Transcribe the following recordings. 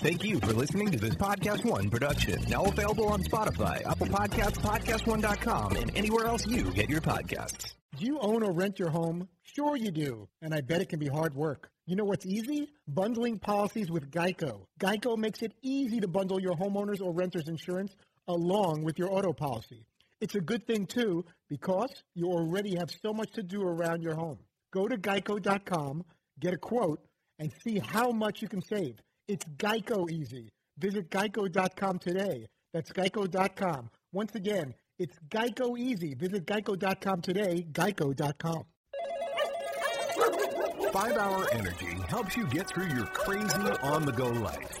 Thank you for listening to this Podcast One production. Now available on Spotify, Apple Podcasts, PodcastOne.com, and anywhere else you get your podcasts. Do you own or rent your home? Sure you do, and I bet it can be hard work. You know what's easy? Bundling policies with Geico. Geico makes it easy to bundle your homeowner's or renter's insurance along with your auto policy. It's a good thing too because you already have so much to do around your home. Go to geico.com, get a quote, and see how much you can save. It's Geico easy. Visit geico.com today. That's geico.com. Once again, it's Geico easy. Visit geico.com today, geico.com. 5 Hour Energy helps you get through your crazy on the go life.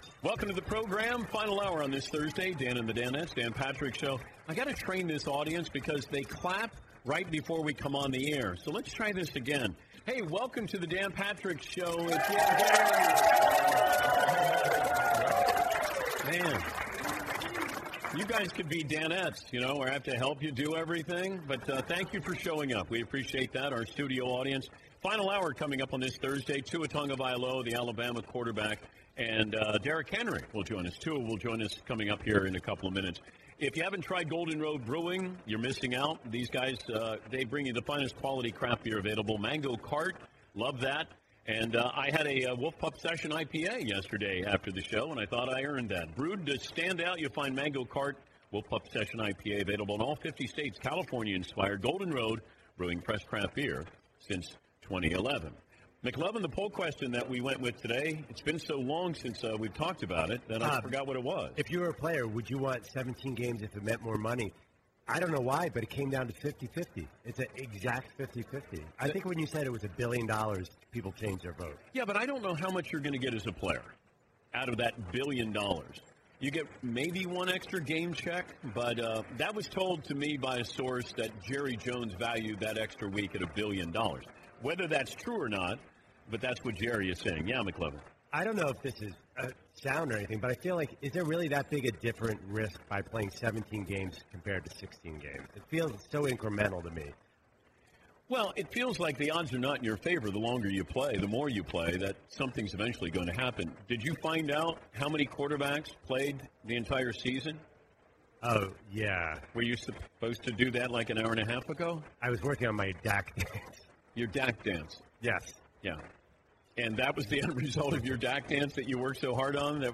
Welcome to the program. Final hour on this Thursday. Dan and the Danettes, Dan Patrick Show. I got to train this audience because they clap right before we come on the air. So let's try this again. Hey, welcome to the Dan Patrick Show. Man, you guys could be Danettes, you know, or have to help you do everything. But uh, thank you for showing up. We appreciate that. Our studio audience. Final hour coming up on this Thursday. Tua Tagovailoa, the Alabama quarterback, and uh, Derrick Henry will join us. Tua will join us coming up here in a couple of minutes. If you haven't tried Golden Road Brewing, you're missing out. These guys, uh, they bring you the finest quality craft beer available. Mango Cart, love that. And uh, I had a, uh Wolf Pup Session IPA yesterday after the show, and I thought I earned that. Brewed to stand out, you'll find Mango Cart Wolf Pup Session IPA available in all 50 states. California-inspired Golden Road Brewing Press Craft Beer since 2011. McLovin, the poll question that we went with today, it's been so long since uh, we've talked about it that I Um, forgot what it was. If you were a player, would you want 17 games if it meant more money? I don't know why, but it came down to 50-50. It's an exact 50-50. I think when you said it was a billion dollars, people changed their vote. Yeah, but I don't know how much you're going to get as a player out of that billion dollars. You get maybe one extra game check, but uh, that was told to me by a source that Jerry Jones valued that extra week at a billion dollars. Whether that's true or not, but that's what Jerry is saying. Yeah, McLovin. I don't know if this is a sound or anything, but I feel like is there really that big a different risk by playing 17 games compared to 16 games? It feels so incremental to me. Well, it feels like the odds are not in your favor. The longer you play, the more you play, that something's eventually going to happen. Did you find out how many quarterbacks played the entire season? Oh, yeah. Were you supposed to do that like an hour and a half ago? I was working on my Dak. Your Dak dance. Yes. Yeah. And that was the end result of your Dak dance that you worked so hard on? That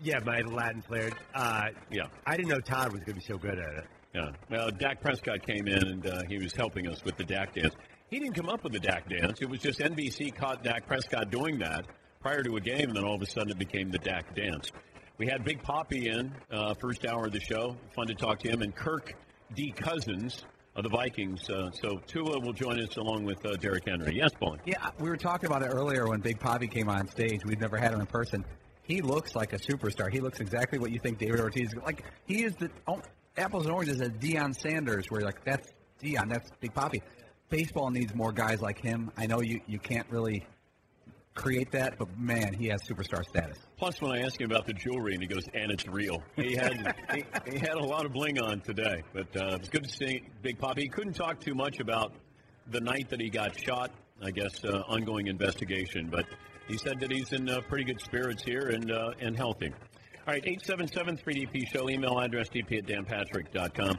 Yeah, my Latin flair. Uh, Yeah. I didn't know Todd was going to be so good at it. Yeah. Well, Dak Prescott came in and uh, he was helping us with the Dak dance. He didn't come up with the Dak dance. It was just NBC caught Dak Prescott doing that prior to a game, and then all of a sudden it became the Dak dance. We had Big Poppy in uh, first hour of the show. Fun to talk to him. And Kirk D. Cousins of the Vikings. Uh, so Tua will join us along with uh, Derrick Henry. Yes, Paul. Yeah, we were talking about it earlier when Big Poppy came on stage. We've never had him in person. He looks like a superstar. He looks exactly what you think David Ortiz like. He is the oh, apples and oranges as Deion Sanders, where you're like that's Deion, that's Big Poppy. Baseball needs more guys like him. I know you you can't really create that, but man, he has superstar status. Plus, when I asked him about the jewelry, and he goes, "And it's real." He had he, he had a lot of bling on today, but uh, was good to see Big Poppy. He couldn't talk too much about the night that he got shot. I guess uh, ongoing investigation, but he said that he's in uh, pretty good spirits here and uh, and healthy. All right, 877-3DP show, email address dp at danpatrick.com.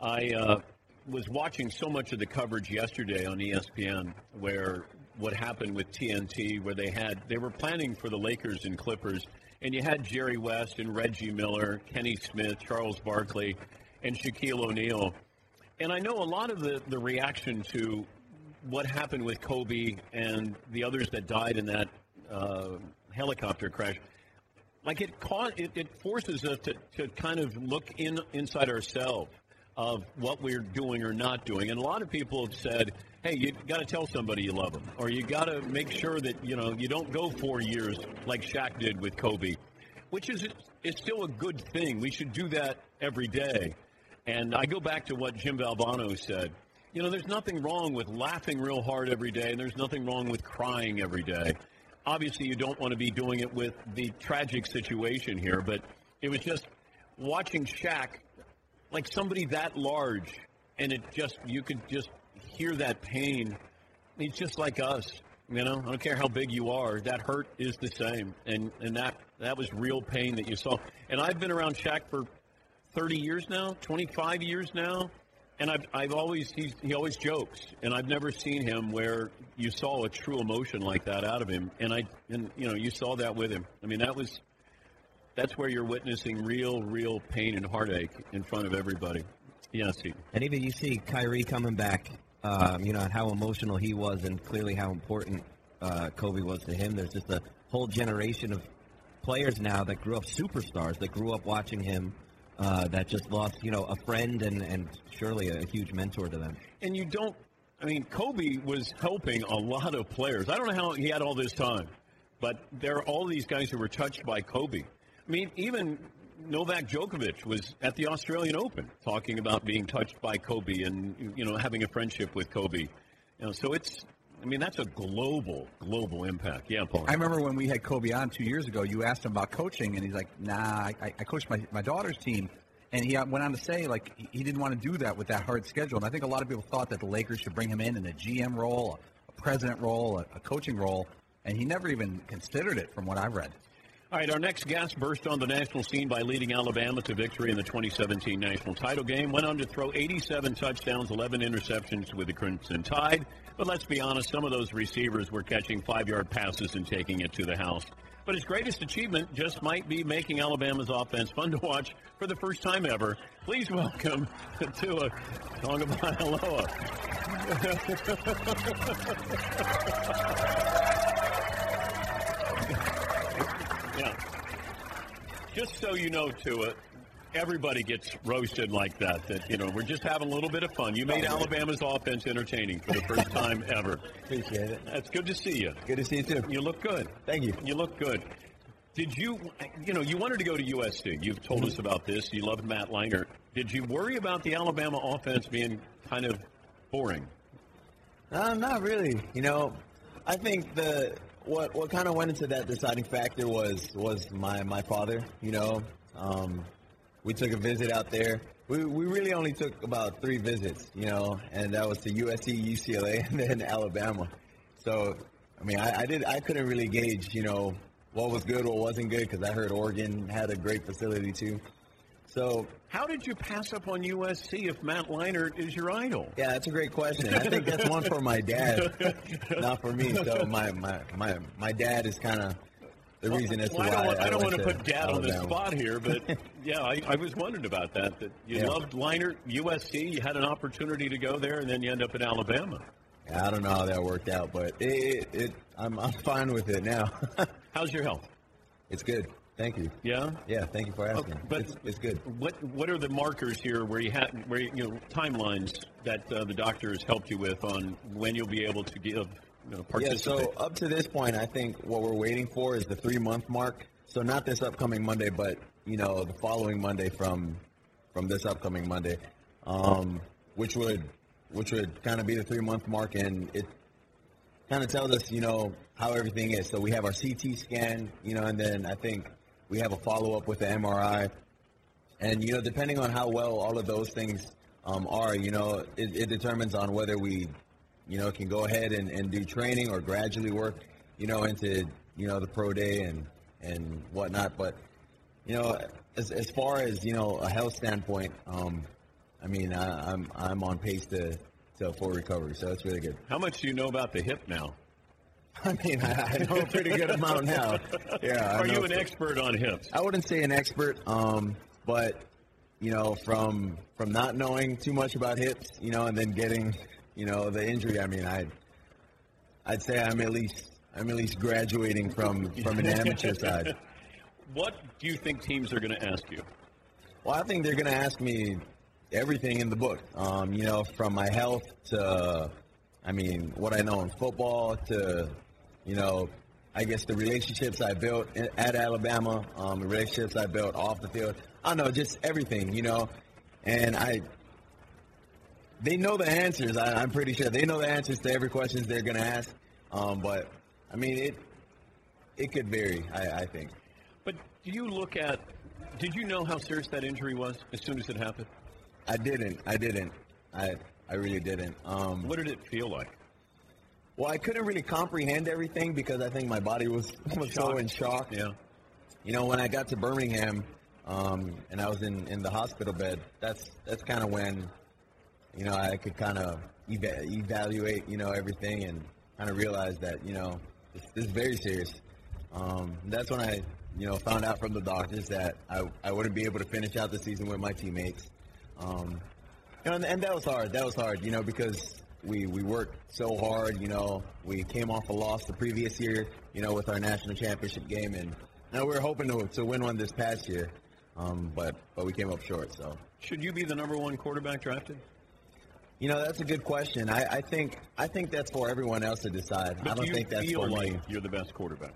I uh, was watching so much of the coverage yesterday on ESPN where what happened with TNT, where they had they were planning for the Lakers and Clippers, and you had Jerry West and Reggie Miller, Kenny Smith, Charles Barkley, and Shaquille O'Neal. And I know a lot of the, the reaction to what happened with Kobe and the others that died in that uh, helicopter crash like it, caught, it, it forces us to, to kind of look in inside ourselves of what we're doing or not doing. And a lot of people have said, "Hey, you got to tell somebody you love them, or you got to make sure that you know you don't go four years like Shaq did with Kobe." which is is still a good thing. We should do that every day. And I go back to what Jim Valvano said. You know, there's nothing wrong with laughing real hard every day, and there's nothing wrong with crying every day. Obviously, you don't want to be doing it with the tragic situation here, but it was just watching Shaq, like somebody that large, and it just, you could just hear that pain. He's just like us. You know, I don't care how big you are. That hurt is the same, and and that that was real pain that you saw. And I've been around Shaq for 30 years now, 25 years now, and I've I've always he always jokes, and I've never seen him where you saw a true emotion like that out of him. And I and you know you saw that with him. I mean that was that's where you're witnessing real real pain and heartache in front of everybody. Yes, Steve. And even you see Kyrie coming back, um, you know, and how emotional he was, and clearly how important uh, Kobe was to him. There's just a whole generation of players now that grew up superstars, that grew up watching him, uh, that just lost, you know, a friend and, and surely a, huge mentor to them. And you don't, I mean, Kobe was helping a lot of players. I don't know how he had all this time, but there are all these guys who were touched by Kobe. I mean, even Novak Djokovic was at the Australian Open talking about being touched by Kobe and you know having a friendship with Kobe. You know, so it's I mean that's a global global impact. Yeah, Paul. I remember when we had Kobe on two years ago. You asked him about coaching, and he's like, "Nah, I, I coached my my daughter's team." And he uh, went on to say, like, he didn't want to do that with that hard schedule. And I think a lot of people thought that the Lakers should bring him in in a GM role, a president role, a, a coaching role, and he never even considered it, from what I've read. All right, our next guest burst on the national scene by leading Alabama to victory in the 2017 national title game. Went on to throw 87 touchdowns, 11 interceptions with the Crimson Tide. But let's be honest, some of those receivers were catching five yard passes and taking it to the house. But his greatest achievement just might be making Alabama's offense fun to watch for the first time ever. Please welcome Tua Tagovailoa. Just so you know, Tua, everybody gets roasted like that. That you know, we're just having a little bit of fun. You made Alabama's offense entertaining for the first time ever. Appreciate it. That's good to see you. Good to see you too. You look good. Thank you. You look good. Did you, you know, you wanted to go to USC. You've told us about this. You loved Matt Leinart. Did you worry about the Alabama offense being kind of boring? Uh, not really. You know, I think the what what kind of went into that deciding factor was was my my father. You know, um, we took a visit out there. We, we really only took about three visits, you know, and that was to USC, UCLA, and then Alabama. So, I mean, I, I did I couldn't really gauge, you know, what was good, what wasn't good, because I heard Oregon had a great facility too. So, how did you pass up on USC if Matt Leinart is your idol? Yeah, that's a great question. I think that's one for my dad, not for me. So my my my, my dad is kind of the reason as to well, why I don't, I, I don't want to put dad on the spot here, but yeah, I, I was wondering about that. That you Yeah. loved Leinart, USC, you had an opportunity to go there, and then you end up in Alabama. I don't know how that worked out, but it, it, it I'm I'm fine with it now. How's your health? it's good. Thank you. Yeah. Yeah, thank you for asking. but- it's, it's good. What What are the markers here where you had where you, you know timelines that uh, the doctor has helped you with on when you'll be able to give you know, Yeah, so up to this point, I think what we're waiting for is the three month mark. So not this upcoming Monday, but you know the following Monday from from this upcoming Monday, um, which would which would kind of be the three month mark, and it kind of tells us you know how everything is. So we have our CT scan, you know, and then I think we have a follow up with the MRI, and you know depending on how well all of those things um, are, you know, it, it determines on whether we you know, can go ahead and, and do training or gradually work, you know, into, you know, the pro day and, and whatnot. But, you know, as, as far as, you know, a health standpoint, um, I mean, I, I'm, I'm on pace to, to full recovery. So that's really good. How much do you know about the hip now? I mean, I, I know a pretty good amount now. Yeah. I Are you an expert on hips? I wouldn't say an expert, um, but you know, from from not knowing too much about hips, you know, and then getting, you know, the injury. I mean, I, I'd say I'm at least I'm at least graduating from from an amateur side. What do you think teams are going to ask you? Well, I think they're going to ask me everything in the book. Um, you know, from my health to, I mean, what I know in football to, you know, I guess the relationships I built at Alabama, um, the relationships I built off the field. I don't know, just everything, you know. And I, they know the answers. I, I'm pretty sure they know the answers to every questions they're going to ask. Um, but I mean, it it could vary. I, I think. But do you look at? Did you know how serious that injury was as soon as it happened? I didn't. I didn't. I I really didn't. Um, What did it feel like? Well, I couldn't really comprehend everything because I think my body was was so in shock. Yeah. You know, when I got to Birmingham, um, and I was in, in the hospital bed, that's that's kind of when, you know, I could kind of eva- evaluate, you know, everything and kind of realize that, you know, this, this is very serious. Um, that's when I, you know, found out from the doctors that I, I wouldn't be able to finish out the season with my teammates. Um, and, and that was hard. That was hard, you know, because we, we worked so hard. You know, we came off a loss the previous year, you know, with our national championship game, and you know, we were hoping to, to win one this past year, um, but but we came up short. So, Should you be the number one quarterback drafted? you know, that's a good question. I, I think I think that's for everyone else to decide. But I don't do think that's feel for like me. you're the best quarterback?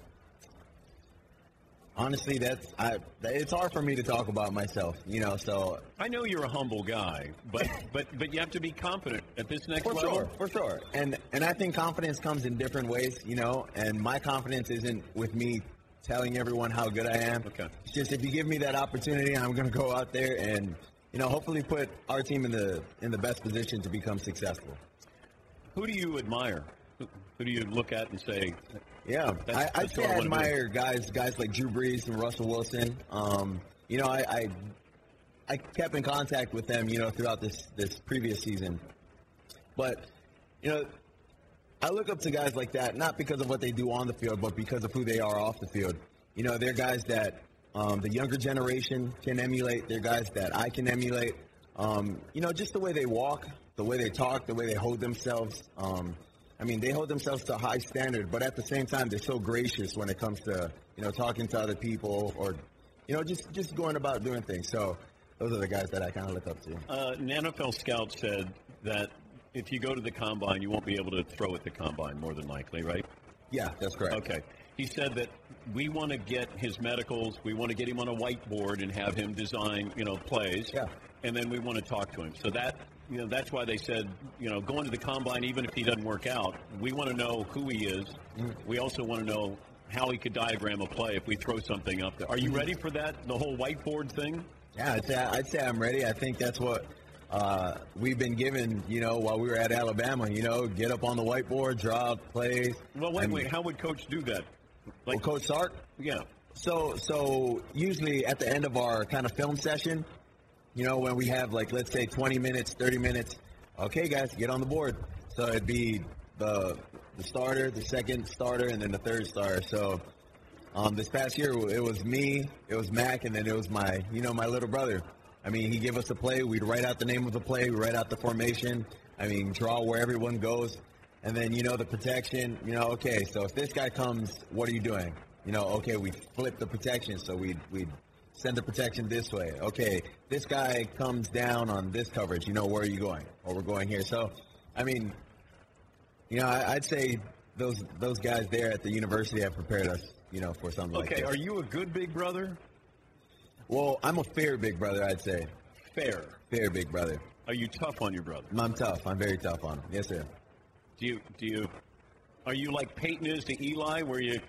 Honestly, that's I. It's hard for me to talk about myself. You know, so I know you're a humble guy, but but but you have to be confident at this next level. For level. sure, for sure. And and I think confidence comes in different ways, you know. And my confidence isn't with me telling everyone how good I am. Okay. It's just if you give me that opportunity, I'm going to go out there and you know hopefully put our team in the in the best position to become successful. Who do you admire? Who, do you look at and say, Yeah, That's- I, I'd that's say I I admire guys guys like Drew Brees and Russell Wilson. Um, you know, I, I I kept in contact with them, you know, throughout this this previous season. But you know, I look up to guys like that not because of what they do on the field, but because of who they are off the field. You know, they're guys that um, the younger generation can emulate. They're guys that I can emulate. Um, you know, just the way they walk, the way they talk, the way they hold themselves. Um, I mean, they hold themselves to a high standard, but at the same time, they're so gracious when it comes to you know talking to other people or you know just just going about doing things. So those are the guys that I kind of look up to. uh, an NFL scout said that if you go to the combine, you won't be able to throw at the combine more than likely, right? Yeah, that's correct. Okay. He said that we want to get his medicals, we want to get him on a whiteboard and have him design, you know, plays. Yeah. And then we want to talk to him. So that, you know, that's why they said, you know, going to the combine, even if he doesn't work out, we want to know who he is. We also want to know how he could diagram a play if we throw something up there. Are you ready for that? The whole whiteboard thing? Yeah, I'd say, I'd say I'm ready. I think that's what uh, we've been given, you know, while we were at Alabama. You know, get up on the whiteboard, draw out plays. Well, wait, wait. How would coach do that? Well, Coach Sark. yeah. So, so usually at the end of our kind of film session, you know, when we have like let's say 20 minutes, 30 minutes. Okay, guys, get on the board. So it'd be the the starter, the second starter, and then the third starter. So um, this past year, it was me, it was Mac, and then it was my, you know, my little brother. I mean, he gave us a play. We'd write out the name of the play. We write out the formation. I mean, draw where everyone goes, and then you know the protection. You know, okay, so if this guy comes, what are you doing? You know, okay, we flip the protection, so we we send the protection this way. Okay, this guy comes down on this coverage. You know, where are you going? Or we're going here. So, I mean, you know, I, I'd say those those guys there at the university have prepared us, you know, for something like Okay. Are you a good big brother? Well, I'm a fair big brother, I'd say. Fair. Fair big brother. Are you tough on your brother? I'm tough. I'm very tough on him. Yes, sir. Do you do you are you like Peyton is to Eli, where you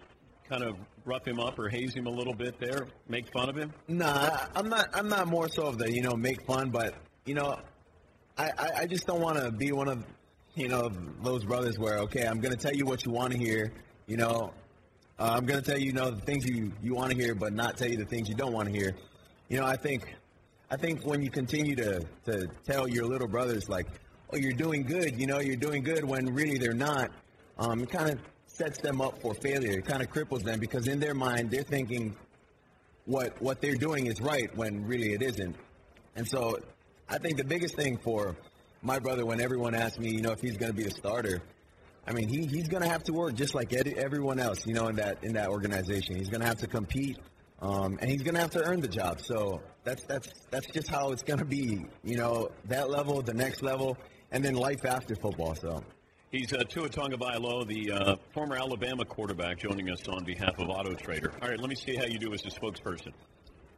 kind of rough him up or haze him a little bit there, make fun of him? Nah, I'm not. I'm not more so of the you know make fun, but you know, I I, I just don't want to be one of you know those brothers where okay, I'm gonna tell you what you want to hear. You know, uh, I'm gonna tell you, you know the things you you want to hear, but not tell you the things you don't want to hear. You know, I think I think when you continue to to tell your little brothers like, oh, you're doing good. You know, you're doing good when really they're not. Um, kind of sets them up for failure. It kind of cripples them because in their mind they're thinking what what they're doing is right when really it isn't. And so I think the biggest thing for my brother when everyone asks me, you know, if he's going to be a starter, I mean, he, he's going to have to work just like ed- everyone else, you know, in that in that organization. He's going to have to compete, um, and he's going to have to earn the job. So that's that's that's just how it's going to be, you know, that level, the next level, and then life after football. So He's uh, Tua Tagovailoa, the uh, former Alabama quarterback, joining us on behalf of Auto Trader. All right, let me see how you do as a spokesperson.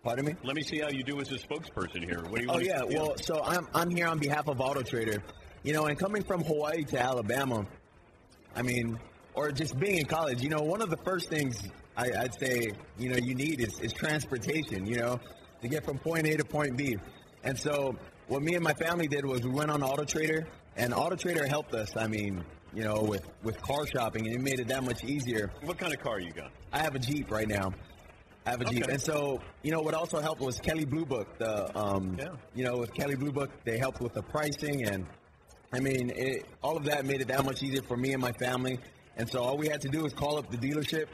Pardon me? Let me see how you do as a spokesperson here. What do you Oh yeah, well, so I'm I'm here on behalf of Auto Trader. You know, and coming from Hawaii to Alabama, I mean, or just being in college, you know, one of the first things I, I'd say, you know, you need is, is transportation. You know, to get from point A to point B. And so, what me and my family did was we went on Auto Trader, and Auto Trader helped us. I mean, you know, with with car shopping, and it made it that much easier. what kind of car you got? I have a Jeep right now. I have a Jeep, Okay. and so you know what also helped was Kelley Blue Book. The um, Yeah. you know with Kelley Blue Book, they helped with the pricing, and I mean it, all of that made it that much easier for me and my family. And so all we had to do was call up the dealership.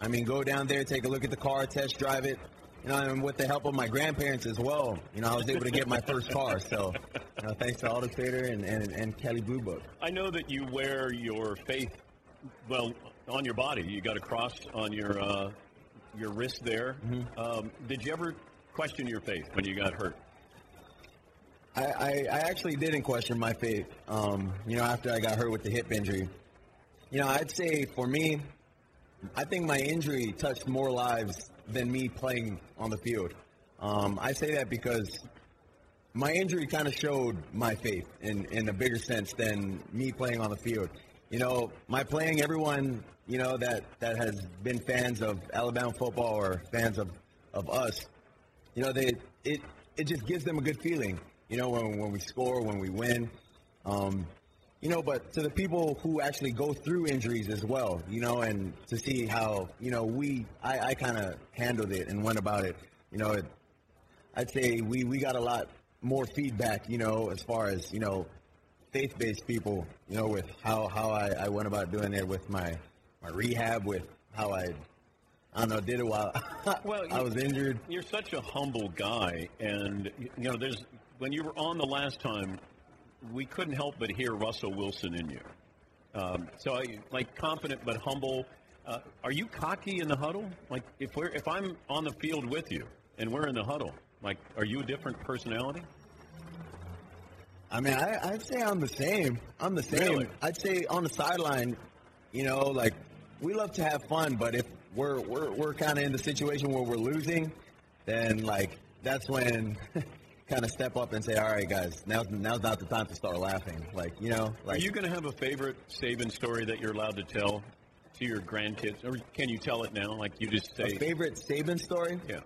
I mean, go down there, take a look at the car, test drive it. You know, and with the help of my grandparents as well, you know, I was able to get my first car. So, you know, thanks to Auto Trader and, and, and Kelley Blue Book. I know that you wear your faith, well, on your body. You got a cross on your uh, your wrist there. Mm-hmm. Um, did you ever question your faith when you got hurt? I, I, I actually didn't question my faith. Um, you know, after I got hurt with the hip injury. You know, I'd say for me, I think my injury touched more lives than me playing on the field. Um, I say that because my injury kind of showed my faith in, in a bigger sense than me playing on the field. You know, my playing, everyone, you know, that, that has been fans of Alabama football or fans of, of us, you know, they it it just gives them a good feeling. You know, when when we score, when we win. Um, you know, but to the people who actually go through injuries as well, you know, and to see how you know we, I, I kind of handled it and went about it. You know, it, I'd say we we got a lot more feedback. You know, as far as you know, faith-based people. You know, with how how I, I went about doing it with my my rehab, with how I. I don't know. Did it while Well, I was injured. You're such a humble guy, and you know, there's when you were on the last time, we couldn't help but hear Russell Wilson in you. Um, so, I, like confident but humble. Uh, are you cocky in the huddle? Like, if we're if I'm on the field with you and we're in the huddle, like, are you a different personality? I mean, I, I'd say I'm the same. I'm the same. Really? I'd say on the sideline, you know, like we love to have fun, but if we're we're we're kind of in the situation where we're losing, then like that's when kind of step up and say, all right, guys, now now's not the time to start laughing. Like you know, Are you going to have a favorite Saban story that you're allowed to tell to your grandkids, or can you tell it now? Like you just a say, favorite Saban story. yeah.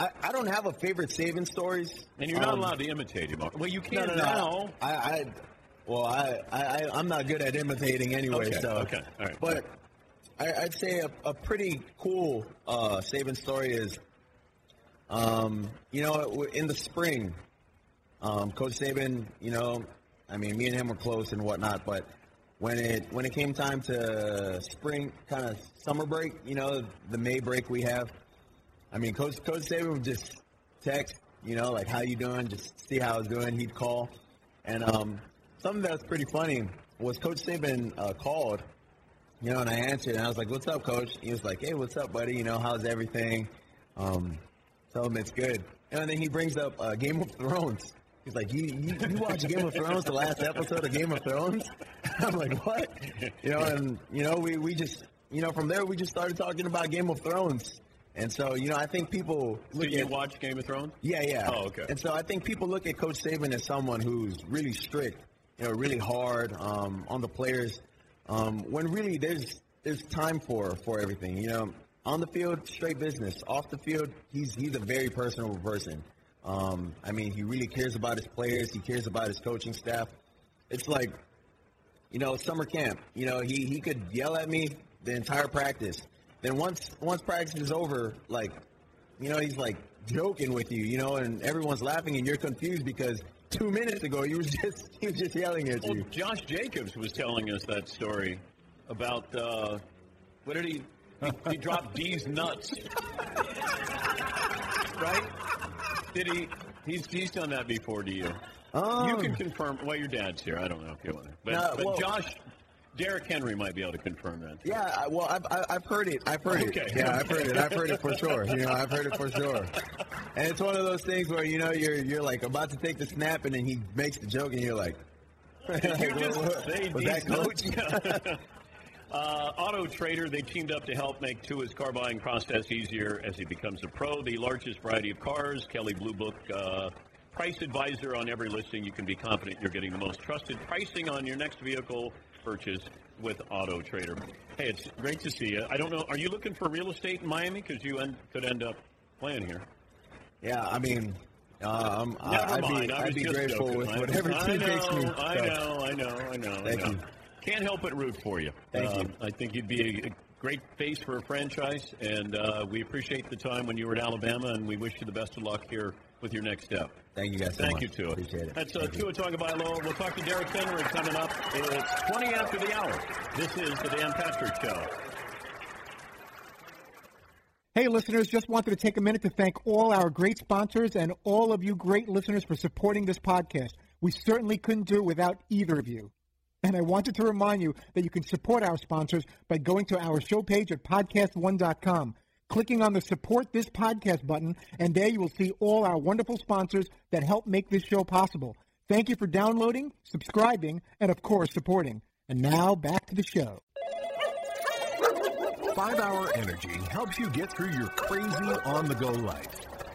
I, I don't have a favorite Saban stories, And you're not Um, allowed to imitate him. Well, you can no, no. now. I, I, well, I, I, I'm not good at imitating anyway. Okay, so okay, all right. But I, I'd say a, a pretty cool uh, Saban story is, um, you know, in the spring, um, Coach Saban, you know, I mean, me and him were close and whatnot, but when it when it came time to spring, kind of summer break, you know, the May break we have. I mean, Coach Coach Saban would just text, you know, like how you doing, just see how I was doing. He'd call, and um, something that was pretty funny was Coach Saban uh, called, you know, and I answered, and I was like, "What's up, Coach?" He was like, "Hey, what's up, buddy? You know, how's everything?" Um, tell him it's good, and then he brings up uh, Game of Thrones. He's like, you, you you watch Game of Thrones, the last episode of Game of Thrones? I'm like, what? You know, and you know, we we just you know from there we just started talking about Game of Thrones, and so you know I think people So look you at watch Game of Thrones? yeah, yeah. Oh, okay. And so I think people look at Coach Saban as someone who's really strict, you know, really hard um, on the players, um, when really there's there's time for for everything. You know, on the field, straight business. Off the field, he's he's a very personable person. Um, I mean, he really cares about his players. He cares about his coaching staff. It's like, you know, summer camp. You know, he he could yell at me the entire practice. Then once once practice is over, like you know, he's like joking with you, you know, and everyone's laughing and you're confused because two minutes ago he was just he was just yelling at Well, you. Josh Jacobs was telling us that story about uh, what did he? He, he dropped D's nuts, right? Did he? He's he's done that before to you. you Um, can confirm. Well, your dad's here. I don't know if you want to, but, No, but well- Josh, Derrick Henry might be able to confirm that. Yeah, I- well, I've, I- I've heard it. I've heard Okay. it. Yeah, I've heard it. I've heard it for sure. You know, I've heard it for sure. And it's one of those things where you know you're you're like about to take the snap, and then he makes the joke, and you're like, you just Was that nuts? Uh, Auto Trader, they teamed up to help make Tua's car buying process easier as he becomes a pro. The largest variety of cars, Kelley Blue Book uh, price advisor on every listing. You can be confident you're getting the most trusted pricing on your next vehicle purchase with Auto Trader. Hey, it's great to see you. I don't know, are you looking for real estate in Miami? Because you end, could end up playing here. Yeah, I mean, um, I- Never I'd mind. be, I I'd be grateful joking. with whatever I team know, takes me. I know, I know, I know. Thank I know. you. Can't help but root for you. Thank you. Um, I think you'd be a, a great face for a franchise, and uh, we appreciate the time when you were at Alabama, and we wish you the best of luck here with your next step. Thank you guys so Thank much. you, Tua. Appreciate it. That's uh, Thank you. Tua Tagovailoa. We'll talk to Derrick Henry coming up. It's 20 after the hour. This is the Dan Patrick Show. Hey, listeners, just wanted to take a minute to thank all our great sponsors and all of you great listeners for supporting this podcast. We certainly couldn't do it without either of you. And I wanted to remind you that you can support our sponsors by going to our show page at podcast1.com, clicking on the support this podcast button, and there you will see all our wonderful sponsors that help make this show possible. Thank you for downloading, subscribing, and of course, supporting. And now back to the show. Five Hour Energy helps you get through your crazy on the go life.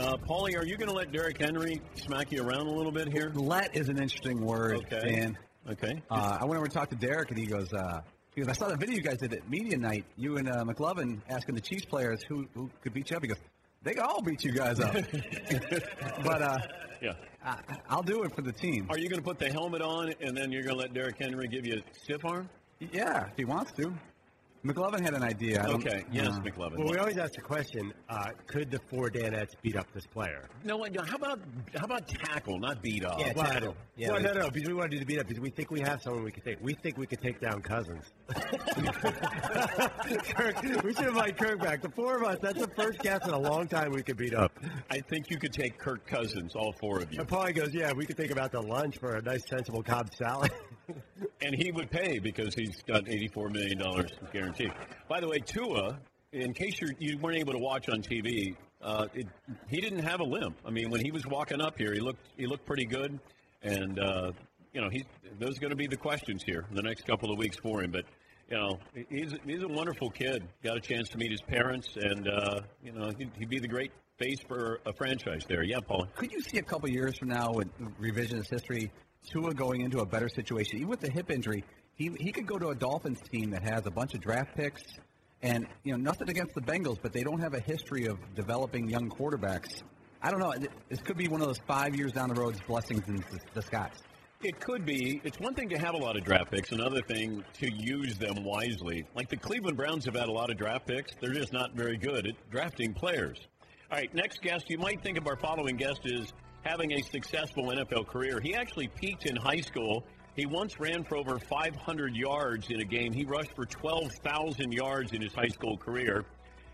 Uh, Paulie, are you going to let Derrick Henry smack you around a little bit here? Let is an interesting word, Okay. Dan. Okay. Uh, I went over and talked to Derrick, and he goes, uh, he goes, I saw that video you guys did at media night. You and uh, McLovin asking the Chiefs players who, who could beat you up. He goes, they could all beat you guys up. but uh, Yeah. I, I'll do it for the team. Are you going to put the helmet on and then you're going to let Derrick Henry give you a stiff arm? Yeah, if he wants to. McLovin had an idea. Okay. Yes, uh, McLovin. Well, we always ask the question: uh, Could the four Danettes beat up this player? no, what- how about how about tackle, not beat up? well, tackle. Yeah, well, we- no, no, because we want to do the beat up because we think we have someone we can take. We think we could take down Cousins. Kirk, we should invite Kirk back. The four of us. That's the first guest in a long time we could beat up. I think you could take Kirk Cousins, all four of you, And Paulie goes, "Yeah, we could think about the lunch for a nice, sensible Cobb salad." and he would pay because he's got eighty-four million dollars guaranteed. By the way, Tua, in case you're, you weren't able to watch on TV, uh, it, he didn't have a limp. I mean, when he was walking up here, he looked he looked pretty good, and uh, you know, those are going to be the questions here in the next couple of weeks for him, but. You know, he's he's a wonderful kid. Got a chance to meet his parents, and uh, you know he'd, he'd be the great face for a franchise there. Yeah, Paul. Could you see a couple years from now with revisionist history, Tua going into a better situation? Even with the hip injury, he he could go to a Dolphins team that has a bunch of draft picks, and you know nothing against the Bengals, but they don't have a history of developing young quarterbacks. I don't know. This could be one of those five years down the road's blessings in dis- disguise. It could be. It's one thing to have a lot of draft picks, another thing to use them wisely. Like the Cleveland Browns have had a lot of draft picks. They're just not very good at drafting players. All right, next guest. You might think of our following guest as having a successful NFL career. He actually peaked in high school. He once ran for over 500 yards in a game. He rushed for 12,000 yards in his high school career.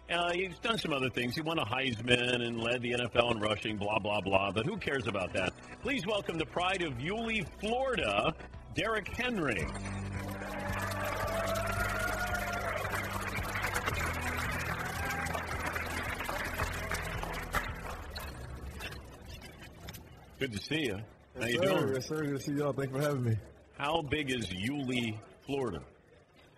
Uh, he's done some other things. He won a Heisman and led the NFL in rushing, blah, blah, blah. But who cares about that? Please welcome the pride of Yulee, Florida, Derrick Henry. Good to see you. How you doing? Yes, sir. Good to see y'all. Thanks for having me. How big is Yulee, Florida?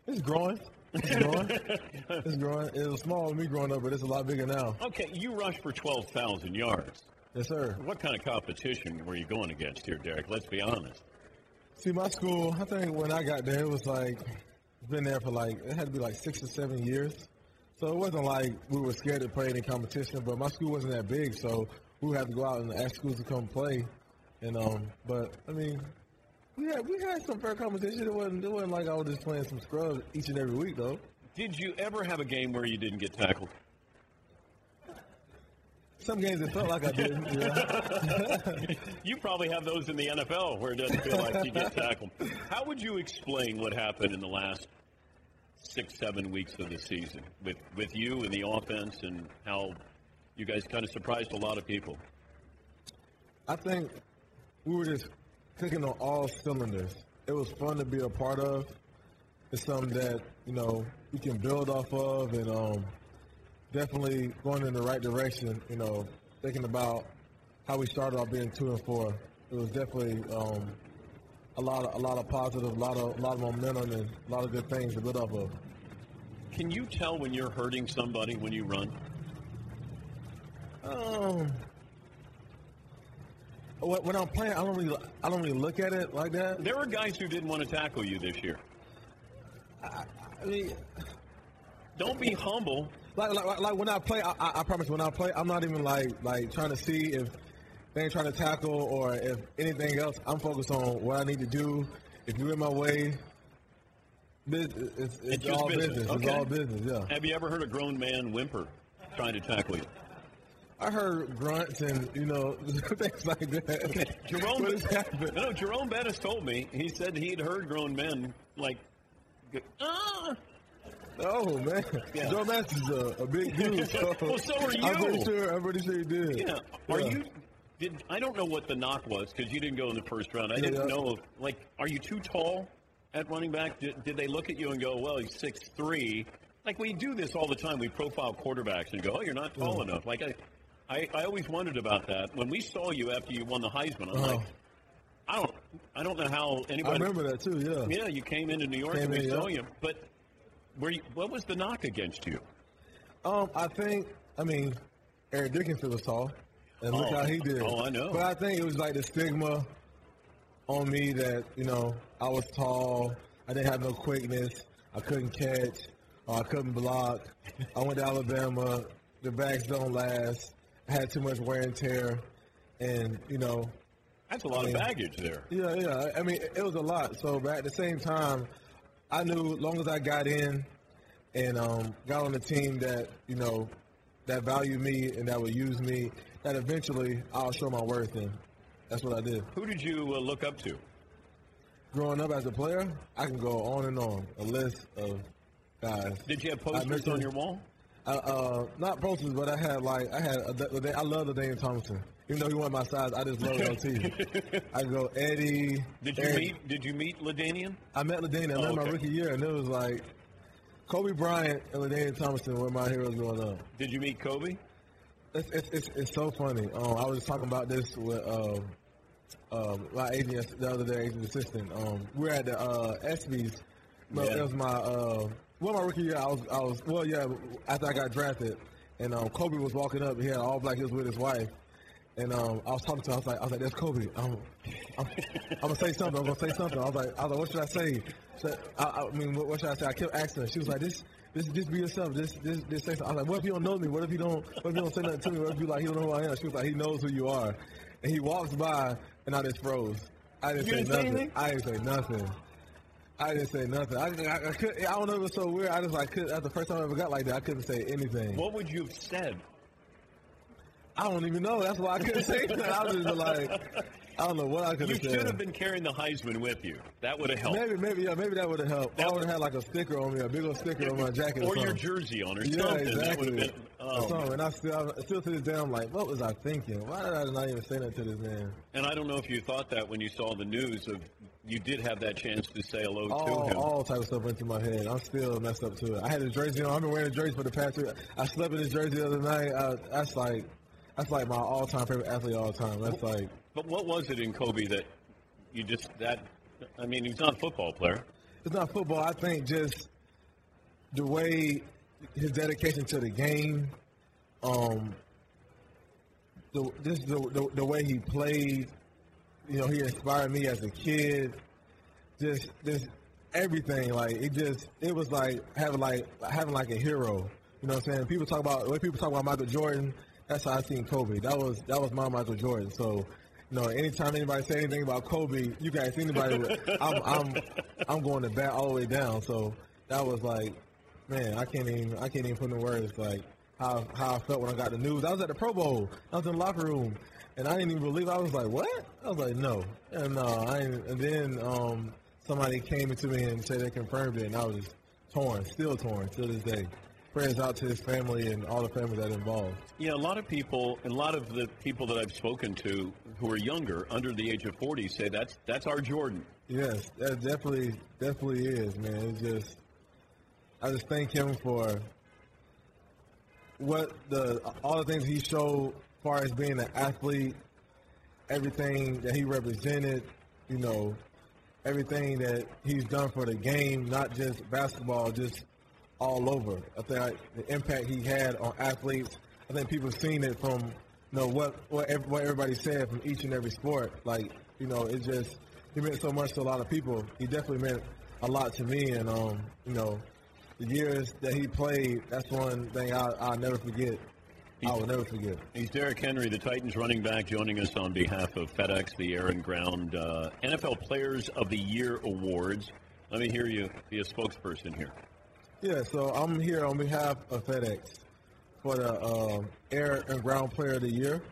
It's growing. It's growing. it's growing. It was small when me growing up, but it's a lot bigger now. Okay, you rushed for 12,000 yards. Yes, sir. What kind of competition were you going against here, Derrick? Let's be honest. See, my school, I think when I got there, it was like, been there for like, it had to be like six or seven years. So it wasn't like we were scared to play any competition, but my school wasn't that big, so we would have to go out and ask schools to come play. And um, but I mean, we had we had some fair competition. It wasn't it wasn't like I was just playing some scrubs each and every week though. Did you ever have a game where you didn't get tackled? Some games it felt like I didn't. Yeah. You probably have those in the NFL where it doesn't feel like you get tackled. How would you explain what happened in the last six, seven weeks of the season with with you and the offense and how you guys kind of surprised a lot of people. I think we were just clicking on all cylinders. It was fun to be a part of. It's something that you know we can build off of, and um, definitely going in the right direction. You know, thinking about how we started off being two and four. It was definitely um, a lot of a lot of positive, a lot of a lot of momentum, and a lot of good things to build off of. Can you tell when you're hurting somebody when you run? Um, when when I'm playing, I don't really, I don't really look at it like that. There were guys who didn't want to tackle you this year. I mean, Don't be humble. like, like, like when I play, I, I I promise when I play, I'm not even like like trying to see if they ain't trying to tackle or if anything else. I'm focused on what I need to do. If you're in my way, it's, it's, It's all business, business. okay. It's all business. Yeah. Have you ever heard a grown man whimper trying to tackle you? I heard grunts and you know things like that. Jerome, happened? no, Jerome Bettis told me. He said he'd heard grown men like, ah. Oh man, Yeah. Joe is a, a big dude. So Well, so are you. I'm you. pretty sure. I'm pretty sure he did. Yeah. Are Yeah. you? Did I don't know what the knock was because you didn't go in the first round. I Yeah, didn't know. If, like, are you too tall at running back? Did, did they look at you and go, "Well, he's six three? Like we do this all the time. We profile quarterbacks and go, "Oh, you're not tall enough." Like I, I, I always wondered about that when we saw you after you won the Heisman. I'm Uh-huh. like, I don't, I don't know how anybody. I remember that too. Yeah. Yeah, you came into New York Came and we in, saw yeah. you, but were you, what was the knock against you? Um, I think. I mean, Eric Dickerson was tall, and look Oh. how he did. Oh, I know. But I think it was like the stigma on me that you know I was tall. I didn't have no quickness. I couldn't catch. Or I couldn't block. I went to Alabama. The backs don't last. Had too much wear and tear, and you know That's a lot I of baggage there. Yeah, yeah. I mean, it was a lot. So, but at the same time, I knew as long as I got in and um, got on the team that you know that valued me and that would use me, that eventually I'll show my worth. And that's what I did. Who did you uh, look up to? Growing up as a player, I can go on and on a list of guys. Did you have posters on your wall? Uh, uh, not posters, but I had like I had a, I love the Daniel Thompson. Even though he wasn't my size, I just love LT. I go Eddie. Did you Eric- meet? Did you meet LaDainian? I met LaDainian. I Oh, met my rookie year, and it was like Kobe Bryant and LaDainian Tomlinson were my heroes growing up. Did you meet Kobe? It's it's, it's, it's so funny. Um, I was talking about this with um, um, my agent the other day, agent assistant. Um, we were at the uh, ESPYS. Yeah. It was my uh, well, my rookie year. I was I was well, yeah. After I got drafted, and um, Kobe was walking up. He had all black. He was with his wife. And um, I was talking to Him, I was like, I was like, "That's Kobe. I'm, I'm, I'm gonna say something. I'm gonna say something." I was like, "I was like, what should I say?" So, I, I mean, what, what should I say? I kept asking her. She was like, "This, this, just be yourself. This, this, this say something." I was like, "What if you don't know me? What if you don't? What if you don't say nothing to me? What if you like he don't know who I am?" She was like, "He knows who you are." And he walks by, and I just froze. I didn't You say didn't nothing. anything? I didn't say nothing. I didn't say nothing. I, I, I, could, I don't know. It was so weird. I just like could, that's the first time I ever got like that. I couldn't say anything. What would you have said? I don't even know. That's why I couldn't say that. I was just like, I don't know what I could You have said. You should have been carrying the Heisman with you. That would have helped. Maybe, maybe, yeah, maybe that would have helped. I would have had like a sticker on me, a big old sticker on my jacket, or your jersey on or Yeah, something. That exactly. would have been. Or Oh, something. And I still, I still to this day, I'm like, what was I thinking? Why did I not even say that to this man? and I don't know if you thought that when you saw the news of you did have that chance to say hello to him. all type of stuff went through my head. I'm still messed up to it. I had his jersey on. I've been wearing a jersey for the past two. I slept in his jersey the other night. Uh, that's like, that's like my all-time favorite athlete of all time. That's like, But what was it in Kobe that you just that? I mean, he's not a football player. it's not football. I think just the way his dedication to the game, um, the just the, the the way he played. You know, he inspired me as a kid. Just just everything. Like it just it was like having like having like a hero. You know what I'm saying? People talk about when people talk about Michael Jordan. That's how I seen Kobe. That was that was my Michael Jordan. So. You know, anytime anybody say anything about Kobe, you guys anybody, I'm, I'm, I'm going to bat all the way down. So that was like, man, I can't even, I can't even put in words like how, how I felt when I got the news. I was at the Pro Bowl. I was in the locker room, and I didn't even believe. I was like, what? I was like, no, and no. I ain't, and then um, somebody came into me and said they confirmed it, and I was just, torn, still torn to this day. Prayers out to his family and all the family that involved. Yeah, a lot of people, and a lot of the people that I've spoken to who are younger, under the age of 40, say that's that's our Jordan. Yes, that definitely definitely is, man. It's just I just thank him for what the all the things he showed far as being an athlete, everything that he represented, you know, everything that he's done for the game, not just basketball, just all over. I think like, the impact he had on athletes. I think people have seen it from you know what what, what everybody said from each and every sport. Like you know, it just he meant so much to a lot of people. He definitely meant a lot to me, and um, you know, the years that he played, that's one thing I, I'll never forget. I will never forget. He's Derrick Henry, the Titans running back, joining us on behalf of FedEx, the Air and Ground uh, NFL Players of the Year Awards. Let me hear you be a spokesperson here. Yeah, so I'm here on behalf of FedEx for the um, Air and Ground Player of the Year.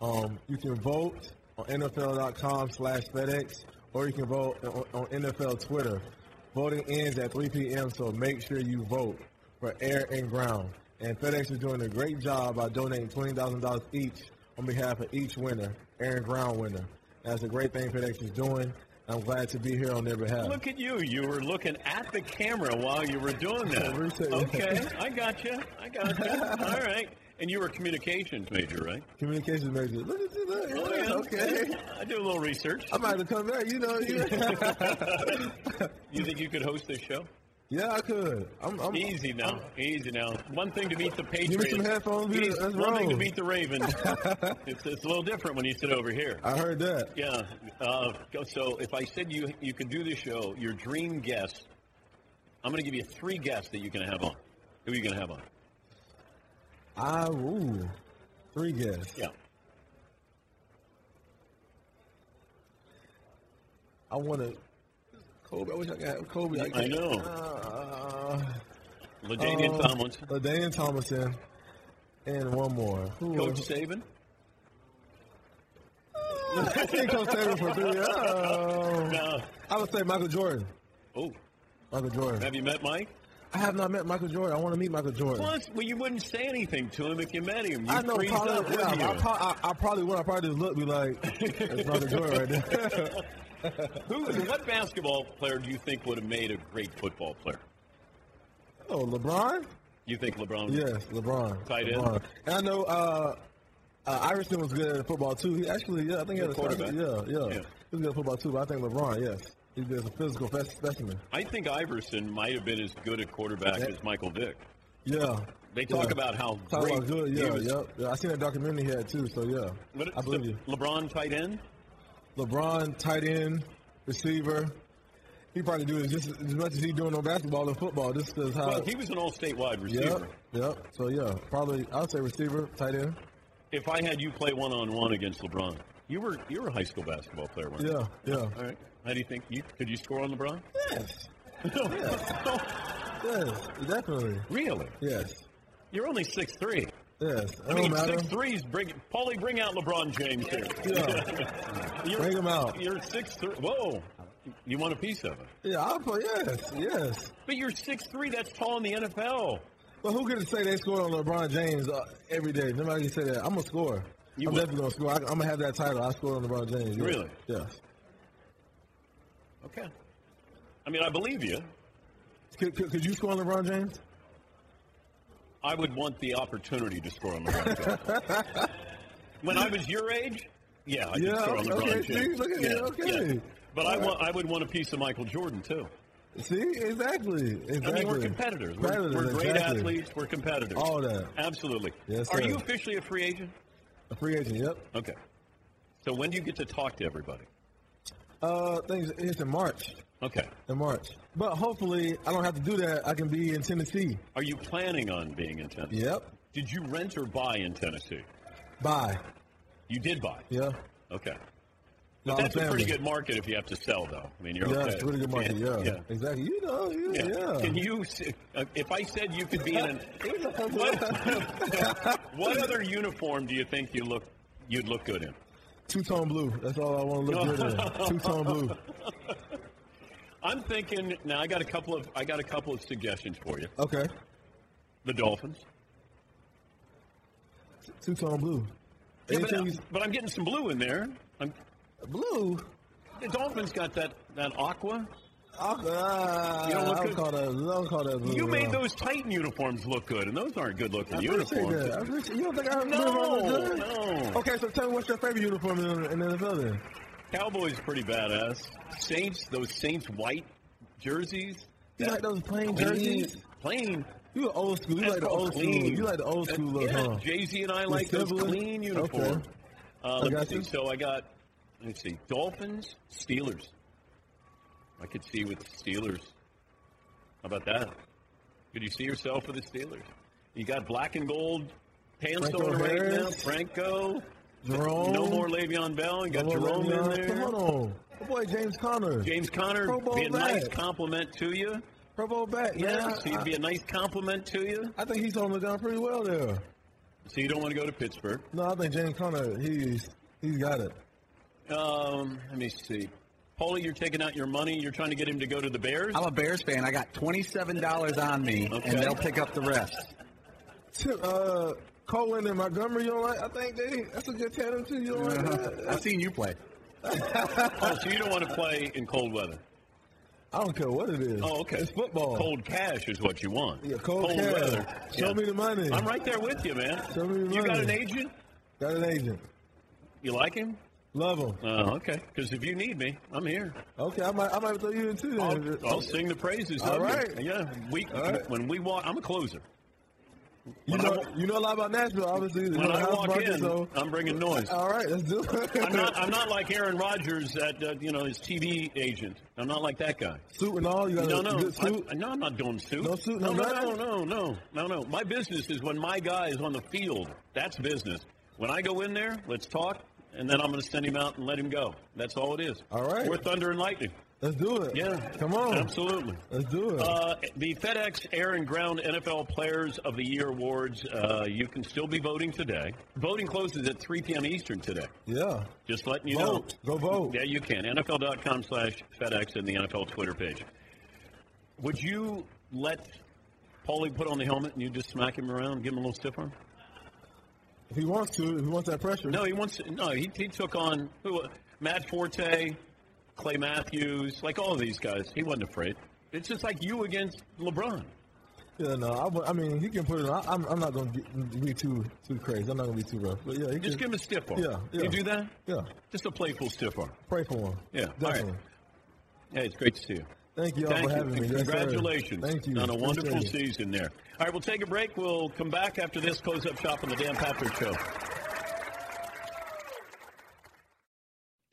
Um, you can vote on NFL.com slash FedEx, or you can vote on, on NFL Twitter. Voting ends at 3 p.m., so make sure you vote for Air and Ground. And FedEx is doing a great job by donating $20,000 each on behalf of each winner, Air and Ground winner. That's a great thing FedEx is doing. I'm glad to be here on their behalf. Look at you. You were looking at the camera while you were doing that. Okay, I got you. I got you. All right. And you were a communications major, right? Communications major. Look at you. Look, Oh, yeah. okay. I do a little research. I might have come back. You know, you. You think you could host this show? Yeah, I could. I'm, I'm Easy now. Easy now. One thing to beat the Patriots. Give me some headphones, dude. Easy- Let's One thing to beat the Ravens. it's, it's a little different when you sit over here. I heard that. Yeah. Uh, so if I said you you could do this show, your dream guest, I'm going to give you three guests that you can have on. Who are you going to have on? I ooh, three guests. Yeah. I want to. Kobe. I wish I could have Kobe. I can't- know. Uh, LaDainian uh, Tomlinson, LaDainian Tomlinson, and one more. Who Coach was- Saban. I think Coach Saban for three. Oh. No. I would say Michael Jordan. Oh, Michael Jordan. have you met Mike? I have not met Michael Jordan. I want to meet Michael Jordan. Plus, well, you wouldn't say anything to him if you met him. You I know. Probably, up, yeah, I, I, I probably would. I probably just look, be like, "That's Michael Jordan right there." Who, what basketball player do you think would have made a great football player? oh, LeBron. You think LeBron? Yes, LeBron. Tight end? LeBron. And I know uh, uh, Iverson was good at football too. He actually, yeah, I think he had a quarterback. Yeah, yeah, Yeah. He was good at football too. But I think LeBron, yes, he's a physical specimen. I think Iverson might have been as good a quarterback Yeah. as Michael Vick. Yeah. They talk Yeah. about how Talk great about good. he Yeah, was. yep. Yeah, I seen that documentary he had too. So yeah, I believe you. LeBron tight end. LeBron, tight end, receiver. He probably do it just as much as he doing on basketball and football. Just because how. Well, he was an all-state wide yep. receiver. Yep. So yeah, probably I would say receiver, tight end. If I had you play one-on-one against LeBron, you were you were a high school basketball player, weren't you? Yeah, yeah. All right. How do you think you could you score on LeBron? Yes. Yes, definitely. really? Yes. You're only six three. Yes. I mean, don't matter. six threes. Bring Paulie, bring out LeBron James here. Yeah. Bring him out. You're six three. Whoa, you want a piece of it? Yeah, I'll play. Yes, yes. But you're six three. That's tall in the NFL. But who can say they score on LeBron James uh, every day? Nobody can say that. I'm gonna score. You I'm will. definitely gonna score. I, I'm gonna have that title. I scored on LeBron James. Really? Yes. Okay. I mean, I believe you. Could, could, could you score on LeBron James? I would want the opportunity to score on LeBron when I was your age, yeah, I could Yeah, score on LeBron okay, see, look at yeah, okay. yeah. But I All right. want, I would want a piece of Michael Jordan too. See, exactly. Exactly. I mean, we're competitors. We're, we're great athletes. We're competitors. All that. Absolutely. Yes, Are sir. you officially a free agent? A free agent. Yep. Okay. So when do you get to talk to everybody? Uh, things it's in March. Okay. In March. But hopefully, I don't have to do that. I can be in Tennessee. Are you planning on being in Tennessee? Yep. Did you rent or buy in Tennessee? Buy. You did buy. Yeah. Okay. But that's a pretty good market if you have to sell, though. I mean, you're Yeah, okay. it's a really good market. Yeah. Yeah. Exactly. You know. You, Yeah. yeah. Can you? uh, If I said you could be in an what, what other uniform do you think you look you'd look good in? Two tone blue. That's all I want to look good in. Two tone blue. I'm thinking now. I got a couple of I got a couple of suggestions for you. Okay. The Dolphins. Two tone blue. Yeah, but, Anything but I'm getting some blue in there. I'm, blue. the Dolphins got that that aqua. Uh, You don't look I good. would call that. I don't call that blue. You made those Titan uniforms look good, and those aren't good looking uniforms. that. I appreciate- you don't think I have No, no. Okay, so tell me what's your favorite uniform in, in the NFL then? Cowboys pretty badass. Saints, those Saints white jerseys. You like those plain jerseys? Plain. You old school. You like the old clean. school. You like the old school look, yeah, huh? Jay Z and I The like those clean uniforms. Okay. Uh, I let me see. you. So I got, let me see, Dolphins, Steelers. I could see with the Steelers. How about that? Could you see yourself with the Steelers? You got black and gold pants Franco on right now. Franco. Jerome. No more Le'Veon Bell. You got Come on, Jerome in there. Hold on. My boy James Conner. James Conner, Pro Bowl be a nice compliment to you. Pro Bowl back. man. Yes, I, he'd be a nice compliment to you. I think he's holding it down pretty well there. So you don't want to go to Pittsburgh. No, I think James Conner, he's he's got it. Um, let me see. Paulie, you're taking out your money. You're trying to get him to go to the Bears. I'm a Bears fan. I got twenty-seven dollars on me, Okay. and they'll pick up the rest. Tip, uh, Cohen and Montgomery, you don't like? I think they that's a good tandem too. You don't like that? I've seen you play. Oh, so you don't want to play in cold weather? I don't care what it is. Oh, okay. It's football. Cold cash is what you want. Yeah, cold, cash. weather. Show Yeah. me the money. I'm right there with you, man. Show me the money. You got an agent? Got an agent. You like him? Love him. Oh, okay. Because if you need me, I'm here. Okay, I might I might throw you in too. Then. I'll, I'll sing the praises. All of you. right. Yeah. We All right. when we walk, I'm a closer. You when I know wa- you know a lot about Nashville, obviously. When I walk market, in, so I'm bringing noise. all right, let's do it. I'm not. I'm not like Aaron Rodgers, at uh, you know his TV agent. I'm not like that guy. suit and all. You got No, a no, good suit. I, no. I'm not doing suit. No suit, no no, no, no, no, no, no. My business is when my guy is on the field. That's business. When I go in there, let's talk, and then I'm going to send him out and let him go. That's all it is. All right. We're thunder and lightning. Let's do it. Yeah. Come on. Absolutely. Let's do it. Uh, the FedEx Air and Ground NFL Players of the Year awards. Uh, you can still be voting today. Voting closes at 3 p.m. Eastern today. yeah. Just letting you Vote. know. Go vote. Yeah, you can. NFL.com slash FedEx and the NFL Twitter page. Would you let Paulie put on the helmet and you just smack him around, give him a little stiff arm? If he wants to, if he wants that pressure. No, he wants. No, he, he took on who? Matt Forte, Clay Matthews, like all of these guys. He wasn't afraid. It's just like you against LeBron. Yeah, no. I, I mean, he can put it. on. I, I'm, I'm not going to be too too crazy. I'm not going to be too rough. But yeah, he Just can, give him a stiff arm. Yeah, yeah. You do that? Yeah. Just a playful stiff arm. Pray for him. Yeah, all right. Definitely. Hey, it's great to see you. Thank you all Thank for you. having me. Yes. Congratulations Thank you. on a wonderful season there. All right, we'll take a break. We'll come back after this. Close up shop on the Dan Patrick Show.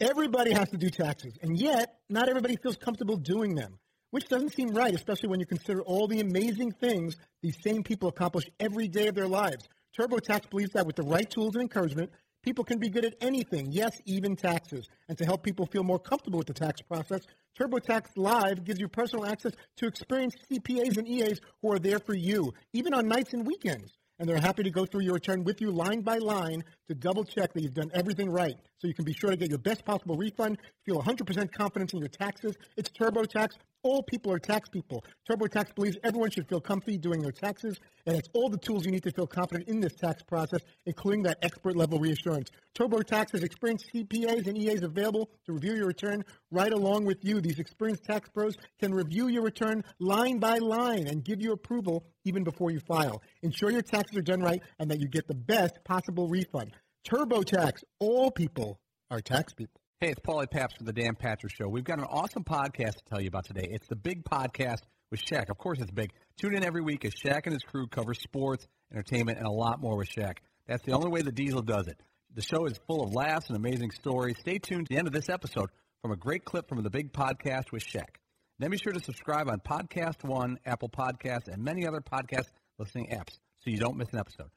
Everybody has to do taxes, and yet not everybody feels comfortable doing them, which doesn't seem right, especially when you consider all the amazing things these same people accomplish every day of their lives. TurboTax believes that with the right tools and encouragement, people can be good at anything, yes, even taxes. And to help people feel more comfortable with the tax process, TurboTax Live gives you personal access to experienced CPAs and EAs who are there for you, even on nights and weekends and they're happy to go through your return with you line by line to double check that you've done everything right so you can be sure to get your best possible refund, feel 100% confidence in your taxes. It's TurboTax. All people are tax people. TurboTax believes everyone should feel comfy doing their taxes, and it's all the tools you need to feel confident in this tax process, including that expert level reassurance. TurboTax has experienced CPAs and EAs available to review your return right along with you. These experienced tax pros can review your return line by line and give you approval even before you file. Ensure your taxes are done right and that you get the best possible refund. TurboTax. All people are tax people. Hey, it's Paulie Paps from the Dan Patrick Show. We've got an awesome podcast to tell you about today. It's the Big Podcast with Shaq. Of course, it's big. Tune in every week as Shaq and his crew cover sports, entertainment, and a lot more with Shaq. That's the only way the Diesel does it. The show is full of laughs and amazing stories. Stay tuned to the end of this episode from a great clip from the Big Podcast with Shaq. Then be sure to subscribe on Podcast One, Apple Podcasts, and many other podcast listening apps so you don't miss an episode.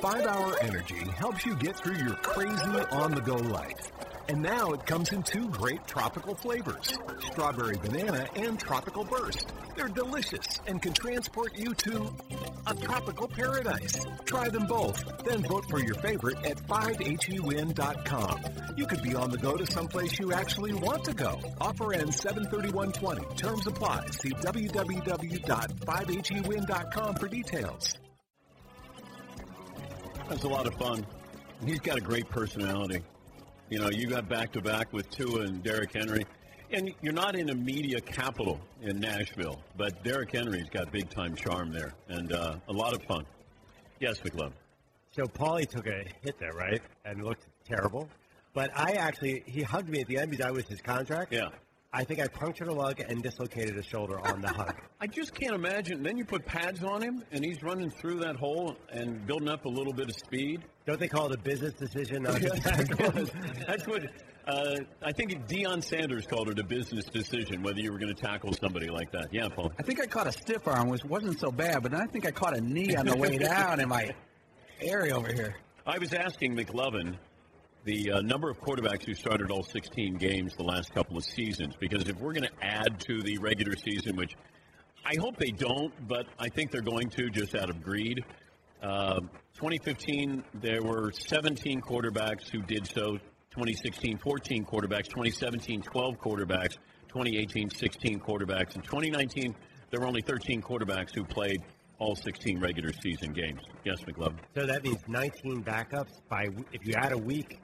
5 Hour Energy helps you get through your crazy on the go life. And now it comes in two great tropical flavors strawberry banana and tropical burst. They're delicious and can transport you to a tropical paradise. Try them both, then vote for your favorite at 5hewin.com. You could be on the go to someplace you actually want to go. Offer ends 73120. Terms apply. See www.5hewin.com for details. That's a lot of fun. He's got a great personality. You know, you got back to back with Tua and Derrick Henry. And you're not in a media capital in Nashville, but Derrick Henry's got big time charm there and uh, a lot of fun. Yes, McLovin. So Paulie took a hit there, right? And looked terrible. But I actually, he hugged me at the end because I was his contract. Yeah. I think I punctured a lug and dislocated a shoulder on the hug. I just can't imagine. Then you put pads on him, and he's running through that hole and building up a little bit of speed. Don't they call it a business decision? Not to tackle? That's what uh, I think. Deion Sanders called it a business decision whether you were going to tackle somebody like that. Yeah, Paul. I think I caught a stiff arm, which wasn't so bad, but then I think I caught a knee on the way down in my area over here. I was asking McLovin the uh, number of quarterbacks who started all 16 games the last couple of seasons, because if we're going to add to the regular season, which I hope they don't, but I think they're going to just out of greed. Uh, 2015, there were 17 quarterbacks who did so. 2016, 14 quarterbacks. 2017, 12 quarterbacks. 2018, 16 quarterbacks. In 2019, there were only 13 quarterbacks who played all 16 regular season games. Yes, McLovin. So that means 19 backups by if you add a week,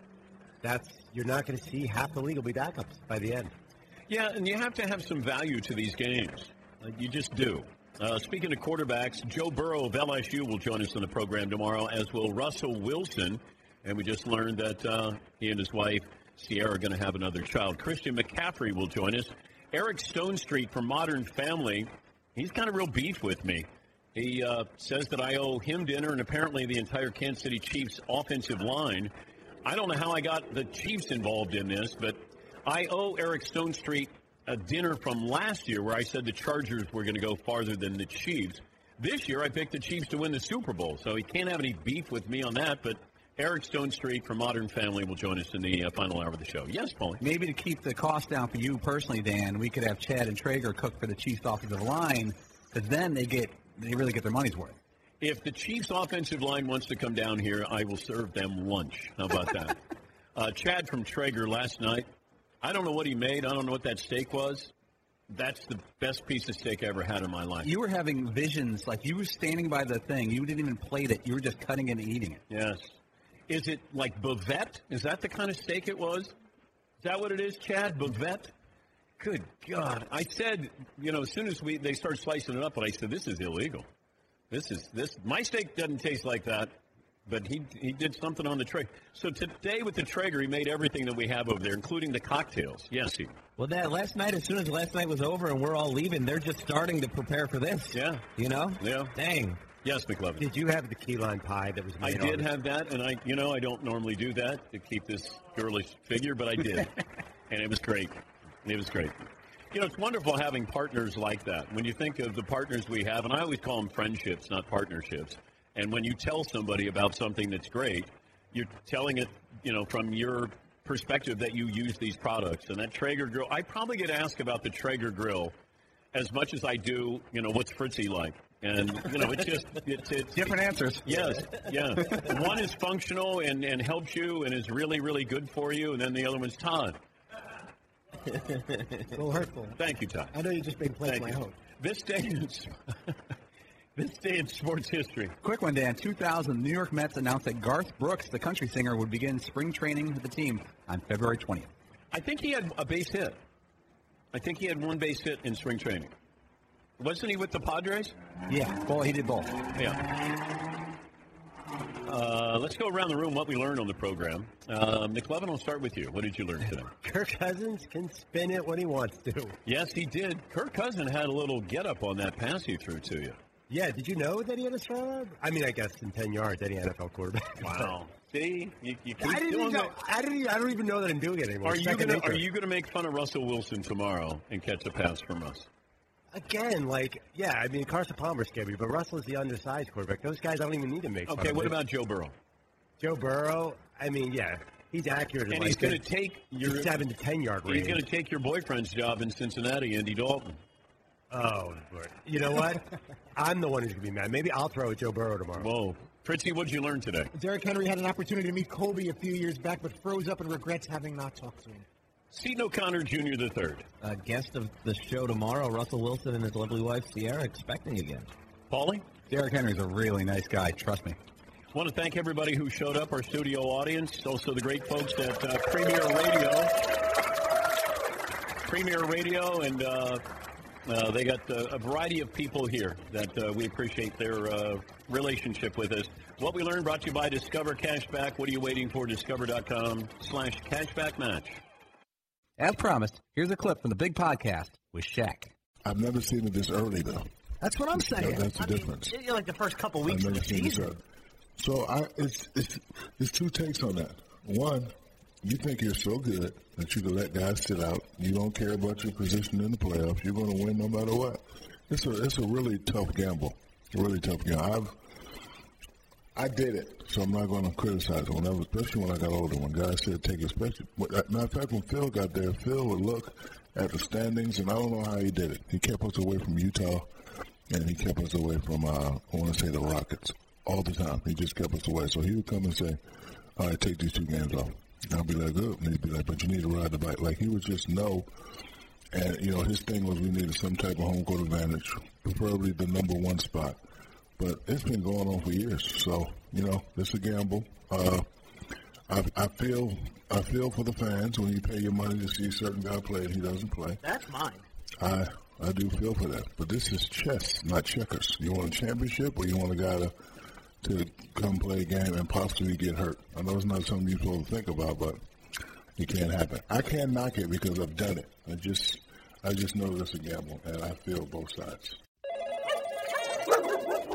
that's you're not going to see half the league will be backups by the end. Yeah, and you have to have some value to these games. You just do. Uh, speaking of quarterbacks, Joe Burrow of LSU will join us on the program tomorrow, as will Russell Wilson. And we just learned that uh, he and his wife, Ciara, are going to have another child. Christian McCaffrey will join us. Eric Stonestreet from Modern Family, he's got a real beef with me. He uh, says that I owe him dinner and apparently the entire Kansas City Chiefs offensive line. I don't know how I got the Chiefs involved in this, but I owe Eric Stonestreet a dinner from last year where I said the Chargers were going to go farther than the Chiefs. This year I picked the Chiefs to win the Super Bowl, so he can't have any beef with me on that, but Eric Stonestreet from Modern Family will join us in the uh, final hour of the show. Yes, Paulie. Maybe to keep the cost down for you personally, Dan, we could have Chad and Traeger cook for the Chiefs offensive line, because then they get they really get their money's worth. If the Chiefs offensive line wants to come down here, I will serve them lunch. How about that? uh, Chad from Traeger last night. I don't know what he made. I don't know what that steak was. That's the best piece of steak I ever had in my life. You were having visions, like you were standing by the thing. You didn't even plate it. You were just cutting it and eating it. Yes. Is it like bavette? Is that the kind of steak it was? Is that what it is, Chad? Bavette? Good God! I said, you know, as soon as we they start slicing it up, but I said, this is illegal. This is this. My steak doesn't taste like that, but he he did something on the Traeger. So today with the Traeger, he made everything that we have over there, including the cocktails. Yes, he. Well, that last night, as soon as last night was over and we're all leaving, they're just starting to prepare for this. Yeah. You know? Yeah. Dang. Yes, McLovin. Did you have the key lime pie that was I made? did on- have that, and I, you know, I don't normally do that to keep this girlish figure, but I did, and it was great. It was great. You know, it's wonderful having partners like that. When you think of the partners we have, and I always call them friendships, not partnerships. And when you tell somebody about something that's great, you're telling it, you know, from your perspective that you use these products. And that Traeger grill, I probably get asked about the Traeger grill as much as I do, you know, what's Fritzy like? And, you know, it's just, it's, it's Different answers. Yes, yeah. One is functional and, and helps you and is really, really good for you, and then the other one's Todd. A little hurtful. Thank you, Todd. I know you just made play Thank my hope. This day in, this day in sports history. Quick one, Dan. 2000, New York Mets announced that Garth Brooks, the country singer, would begin spring training with the team on February 20th. I think he had a base hit. I think he had one base hit in spring training. Wasn't he with the Padres? Yeah, well, he did both. Yeah. Uh, let's go around the room what we learned on the program. Uh, McLovin, I'll start with you. What did you learn today? Kirk Cousins can spin it when he wants to. Yes, he did. Kirk Cousin had a little get up on that pass he threw to you. Yeah, did you know that he had a strong arm? I mean, I guess in 10 yards, any NFL quarterback. Wow. See, you, you keep I didn't, doing even know, that. I, didn't, I don't even know that I'm doing it anymore. Are you gonna. Are you gonna make fun of Russell Wilson tomorrow and catch a pass from us? Again, like, yeah, I mean, Carson Palmer scared me, but Russell is the undersized quarterback. Those guys, I don't even need to make fun Okay, of what it. about Joe Burrow? Joe Burrow? I mean, yeah, he's accurate. in And like he's going to take your seven to ten yard range. He's going to take your boyfriend's job in Cincinnati, Andy Dalton. Oh, Lord. you know what? I'm the one who's gonna be mad. Maybe I'll throw at Joe Burrow tomorrow. Whoa. Fritzy, what'd you learn today? Derrick Henry had an opportunity to meet Kobe a few years back, but froze up and regrets having not talked to him. Seton O'Connor Jr. the third. A guest of the show tomorrow, Russell Wilson and his lovely wife Ciara, expecting again. Paulie? Derrick Henry's a really nice guy. Trust me. I want to thank everybody who showed up, our studio audience, also the great folks at uh, Premier Radio. Premier Radio, and uh, uh, they got uh, a variety of people here that uh, we appreciate their uh, relationship with us. What we learned brought to you by Discover Cashback. What are you waiting for? Discover.com slash cashback match. As promised, here's a clip from the big podcast with Shaq. I've never seen it this early, though. That's what I'm saying. That- that's the I difference. know, like the first couple I've weeks of the seen season. So I, it's it's there's two takes on that. One, you think you're so good that you can let guys sit out. You don't care about your position in the playoffs. You're going to win no matter what. It's a it's a really tough gamble. Really tough gamble. I've I did it, so I'm not going to criticize it. Whenever, especially when I got older, when guys said take it, especially matter of fact, when Phil got there, Phil would look at the standings, and I don't know how he did it. He kept us away from Utah, and he kept us away from uh, I want to say the Rockets all the time. He just kept us away. So he would come and say, "All right, take these two games off." And I'll be like, "Good," and he'd be like, "But you need to ride the bike." Like he would just know. And you know, his thing was we needed some type of home court advantage, preferably the number one spot. But it's been going on for years, so you know, it's a gamble. Uh, I, I feel I feel for the fans when you pay your money to see a certain guy play and he doesn't play. That's mine. I I do feel for that, but this is chess, not checkers. You want a championship, or you want a guy to to come play a game and possibly get hurt. I know it's not something you're supposed to think about, but it can't happen. I can't knock it because I've done it. I just I just know it's a gamble, and I feel both sides.